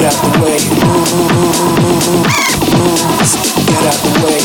Get out the way. Get out the way.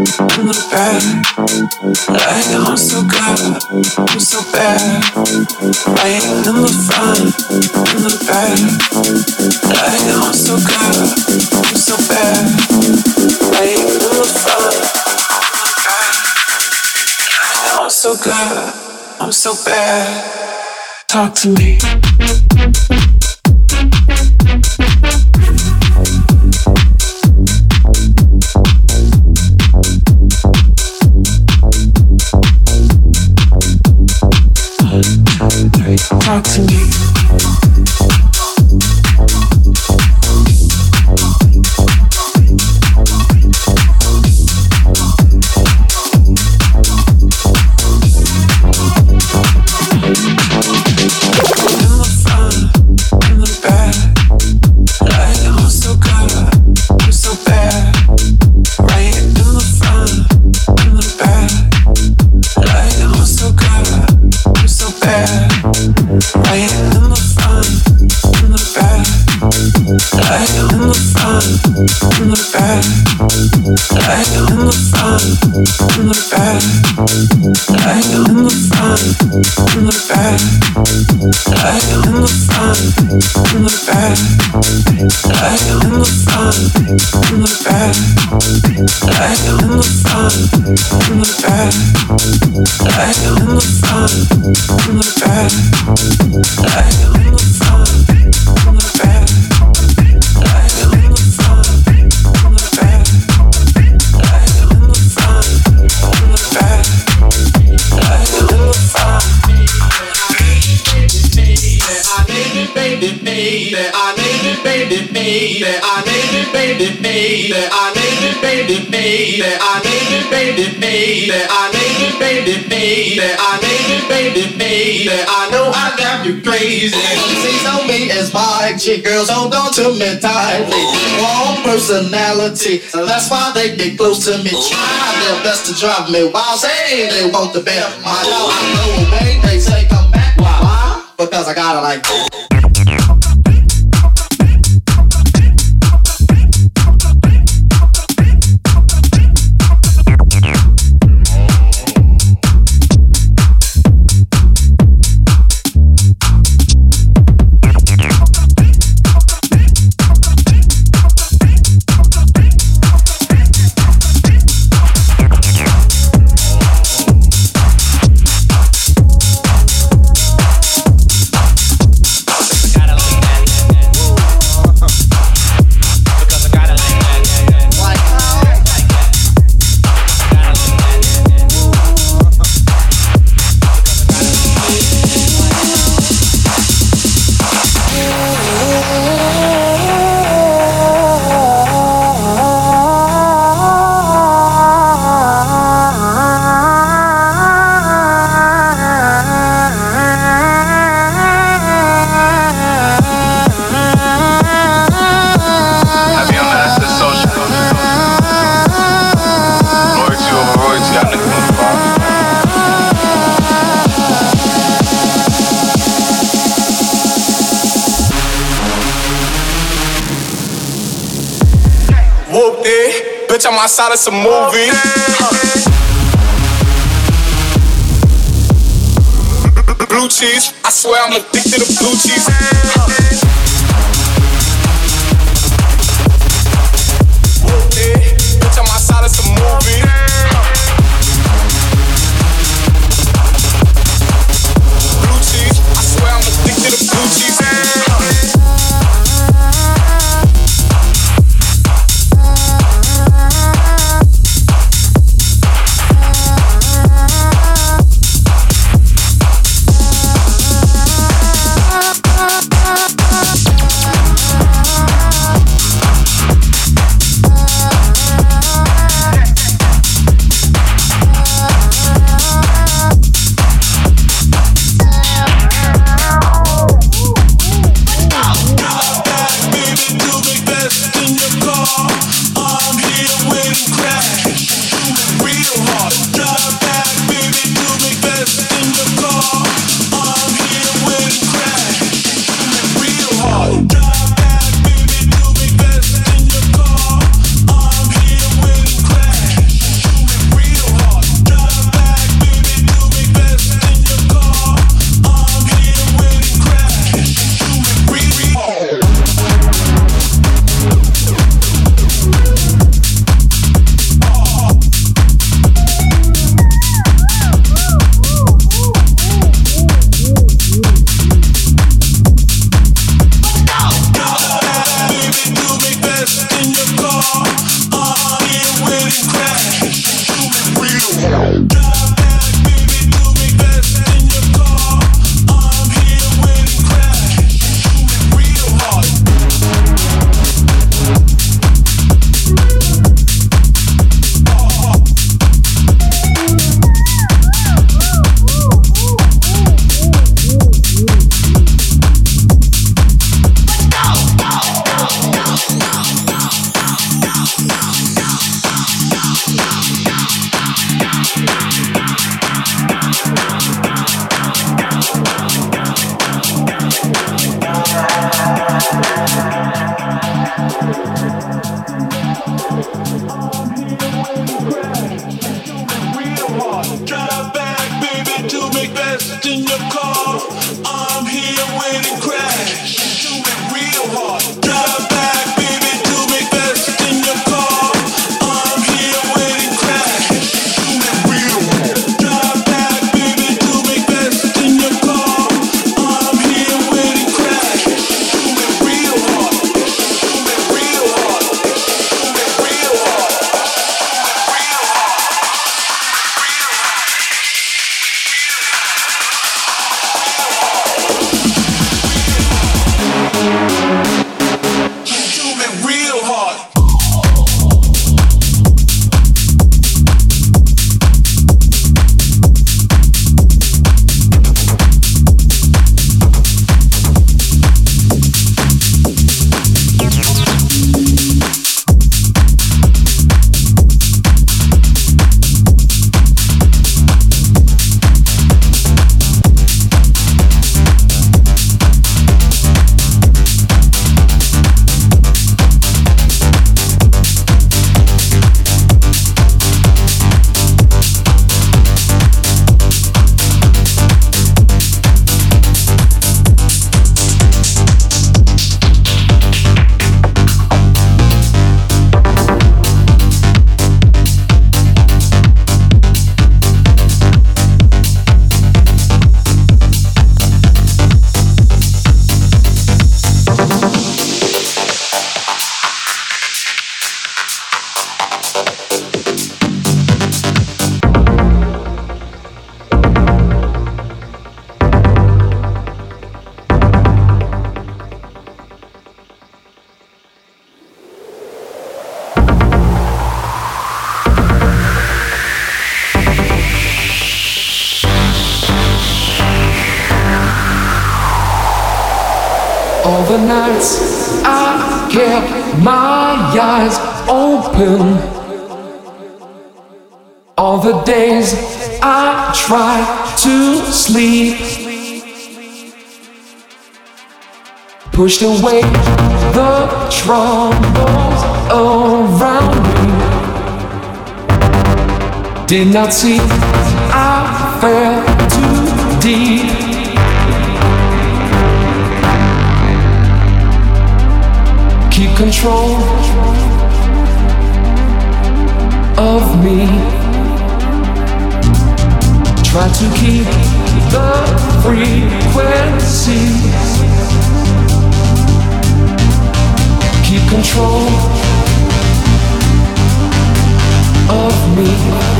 look back. Like I'm so good, I'm so bad. I ain't number five. Look back. Like I'm so good, I'm so bad. I ain't number five. I'm so good, I'm so bad. Talk to me. talk to me. Got you crazy. See, on me as my chick girls hold on to me tightly. Warm personality, so that's why they get close to me. Try their best to drive me wild. Say they want the best. My dog, I know away. They say come back. Why? Because I got it like. pushed away the troubles around me. Did not see I fell too deep. Keep control of me. Try to keep the frequency. control of me.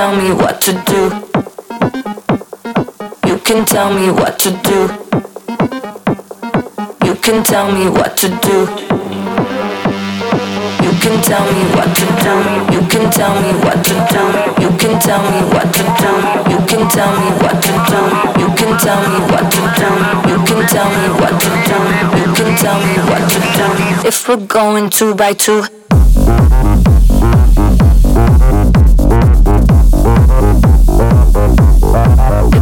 tell me what to do. You can tell me what to do. You can tell me what to do. You can tell me what to do. You can tell me what to do. You can tell me what to do. You can tell me what to do. You can tell me what to do. You can tell me what to do. You can tell me what to do. If we're going two by two. Música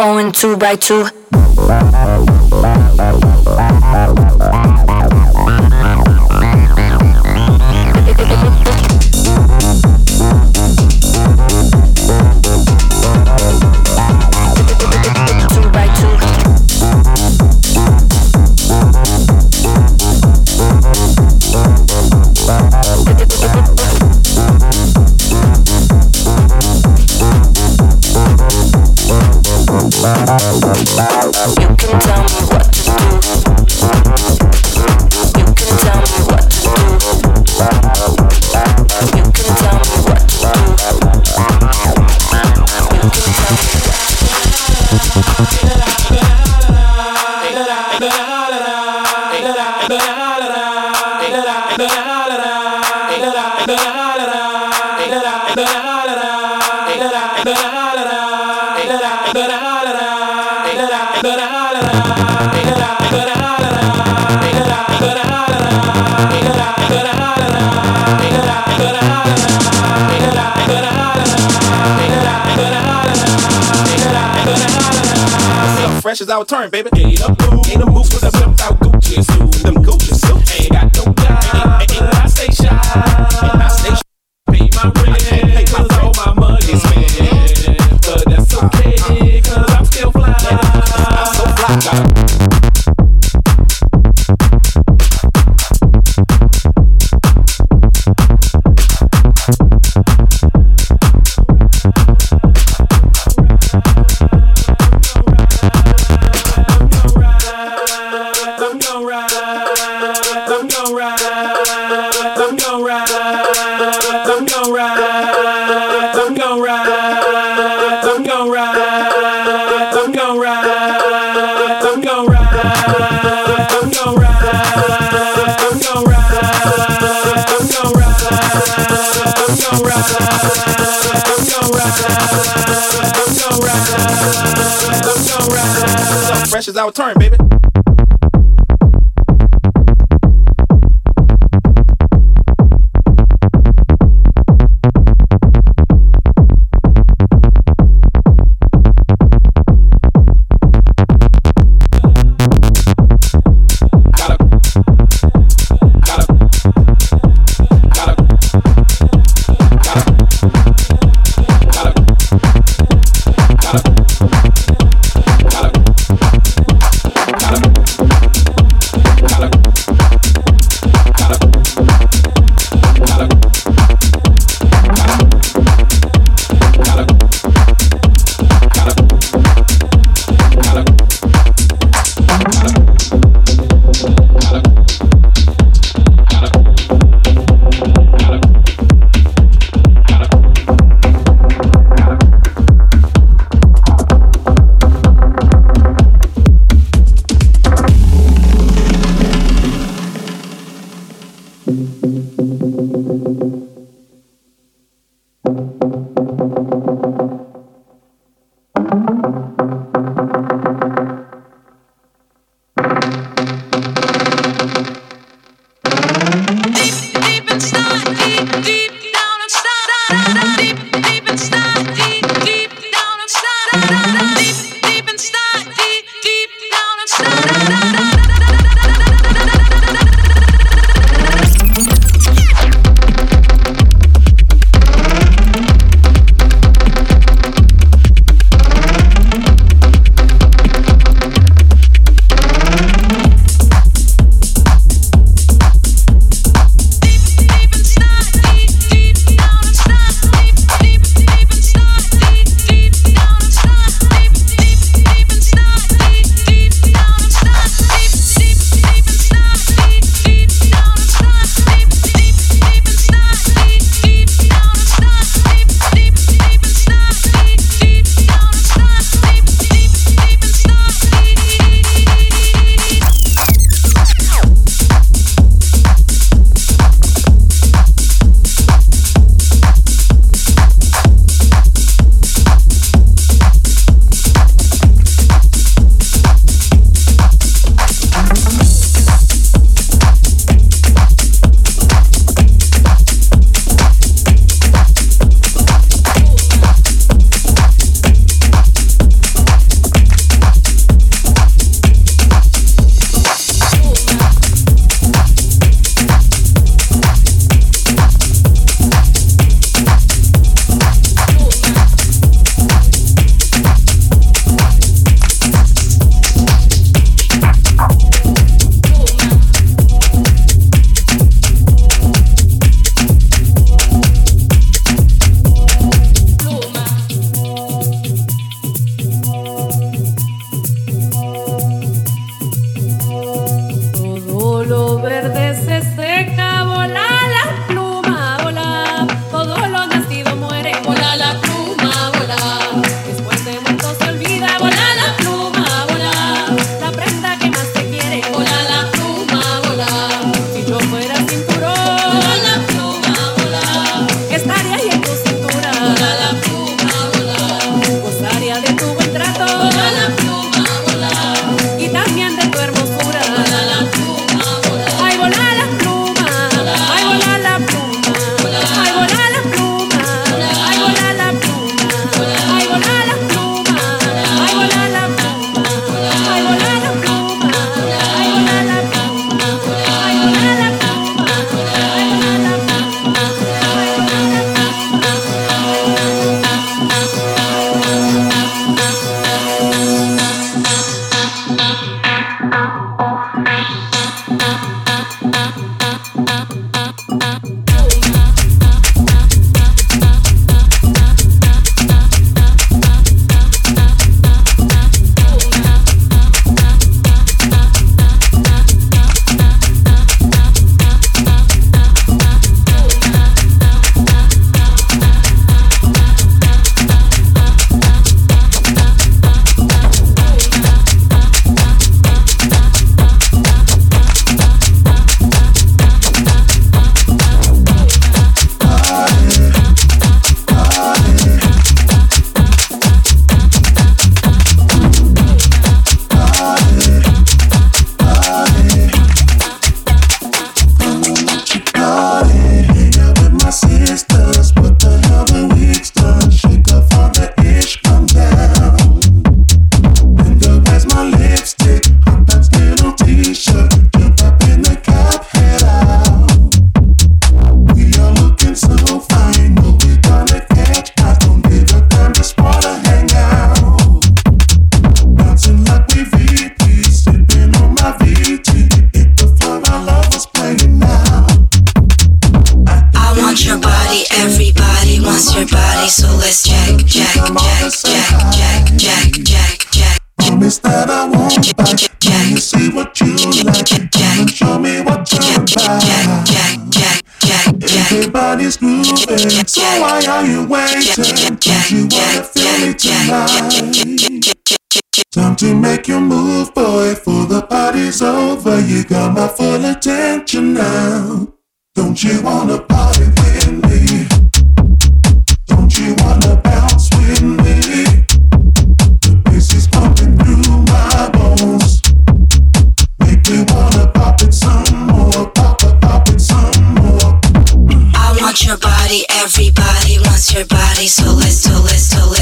going two by two. turn, baby. Get up. loud turn, baby. tonight. Time to make your move, boy, for the party's over. You got my full attention now. Don't you wanna party with me? Don't you wanna bounce with me? The bass is pumping through my bones. Make me wanna pop it some more, pop it, pop it some more. I want your body, everybody wants your body, so let's, do, let's, do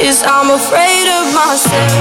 Is I'm afraid of myself.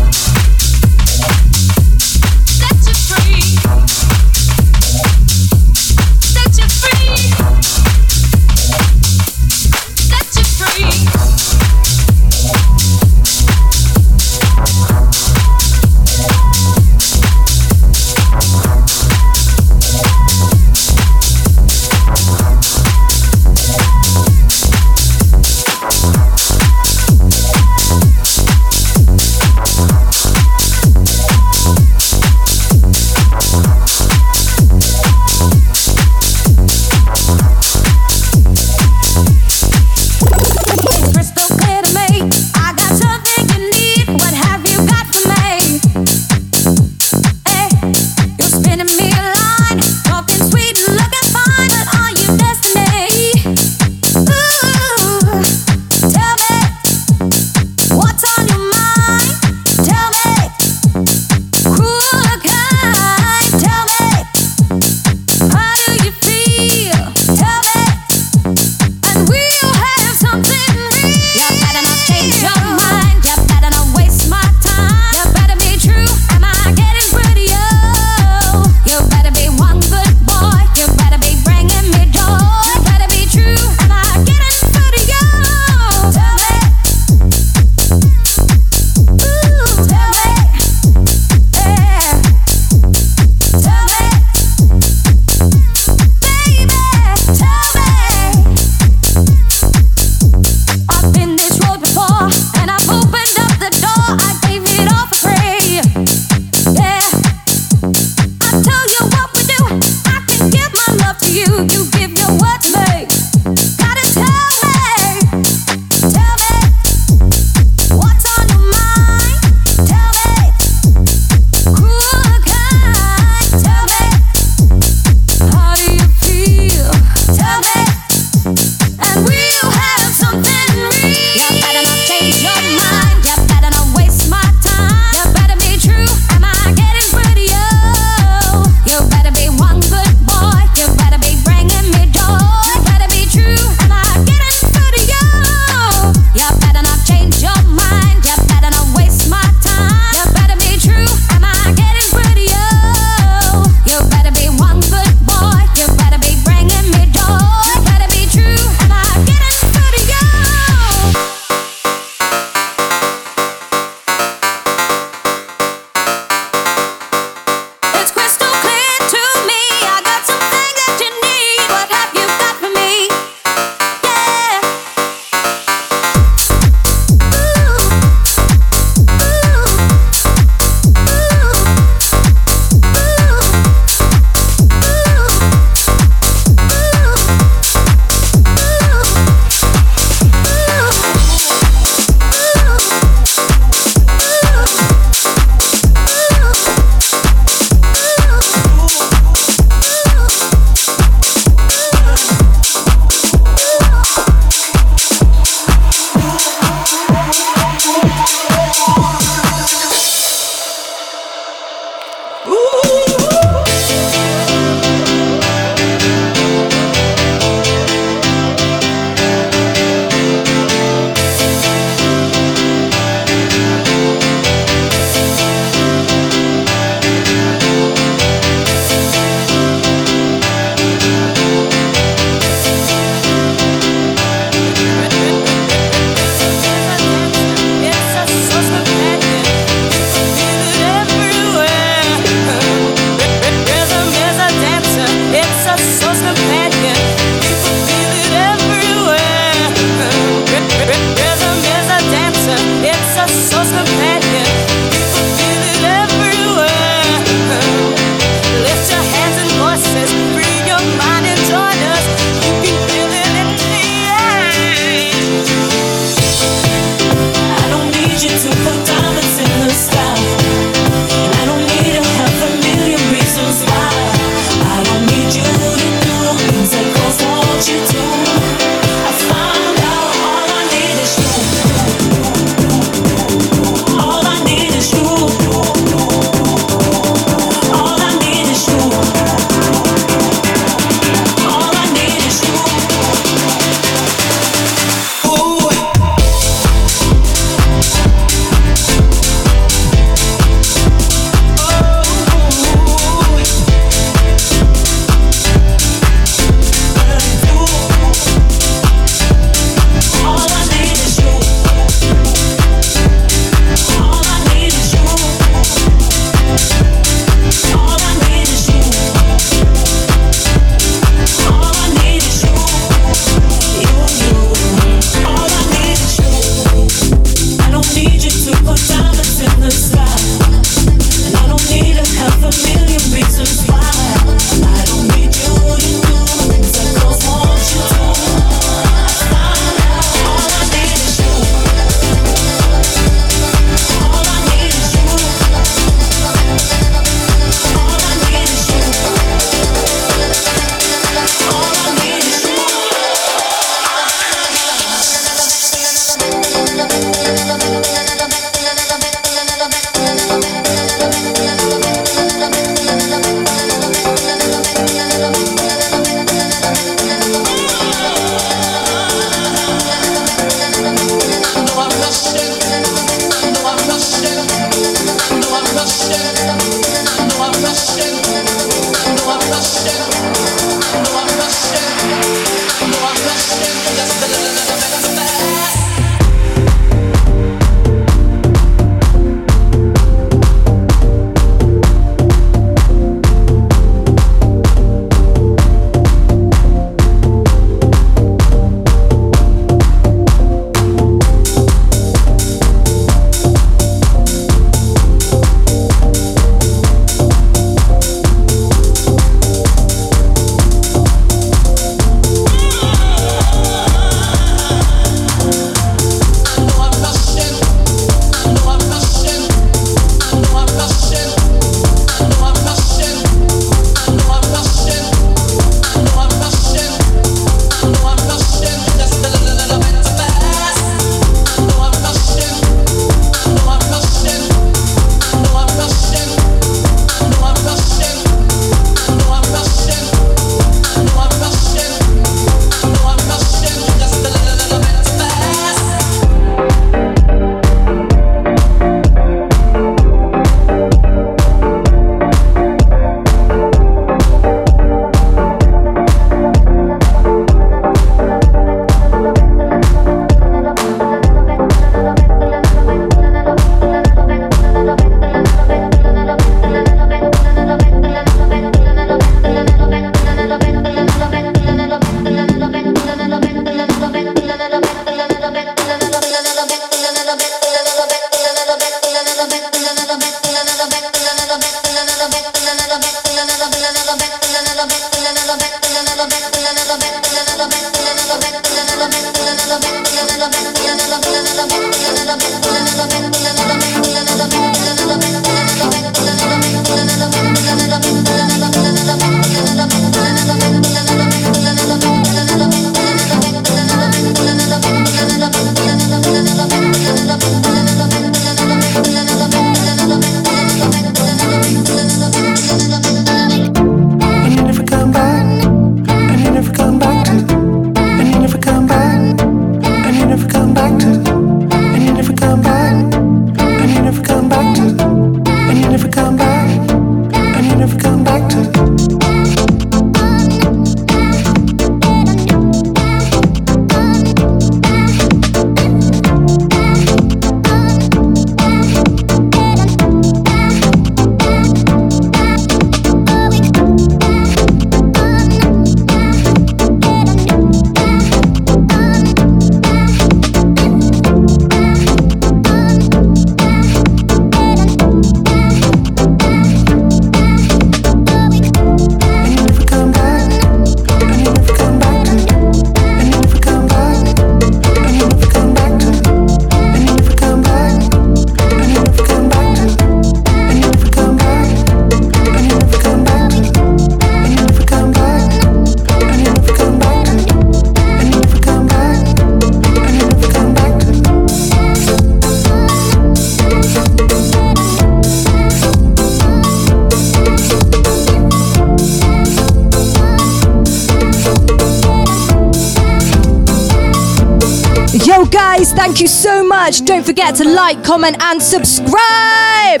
Like, comment, and subscribe.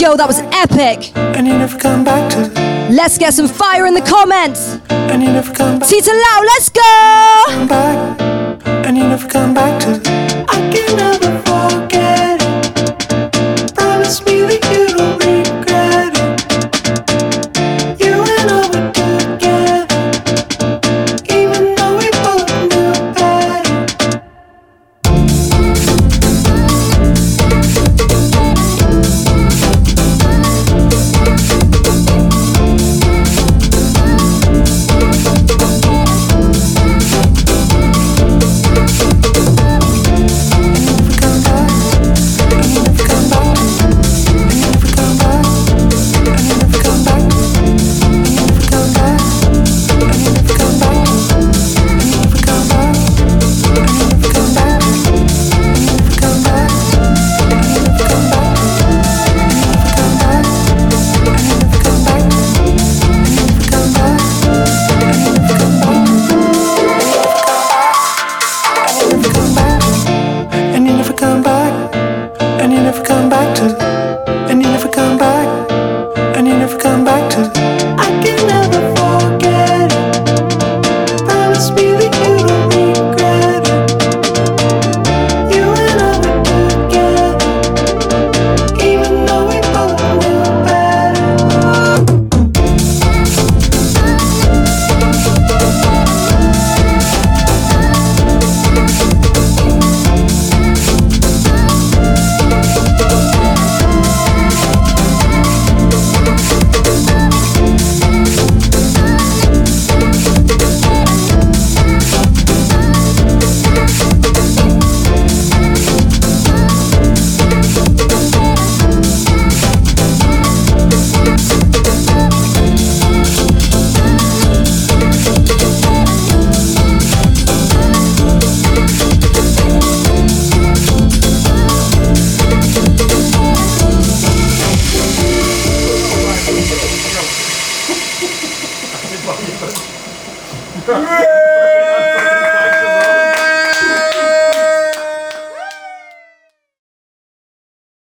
Yo, that was epic. And you never come back to. Let's get some fire in the comments. And you never come back. Tita Lau, let's go.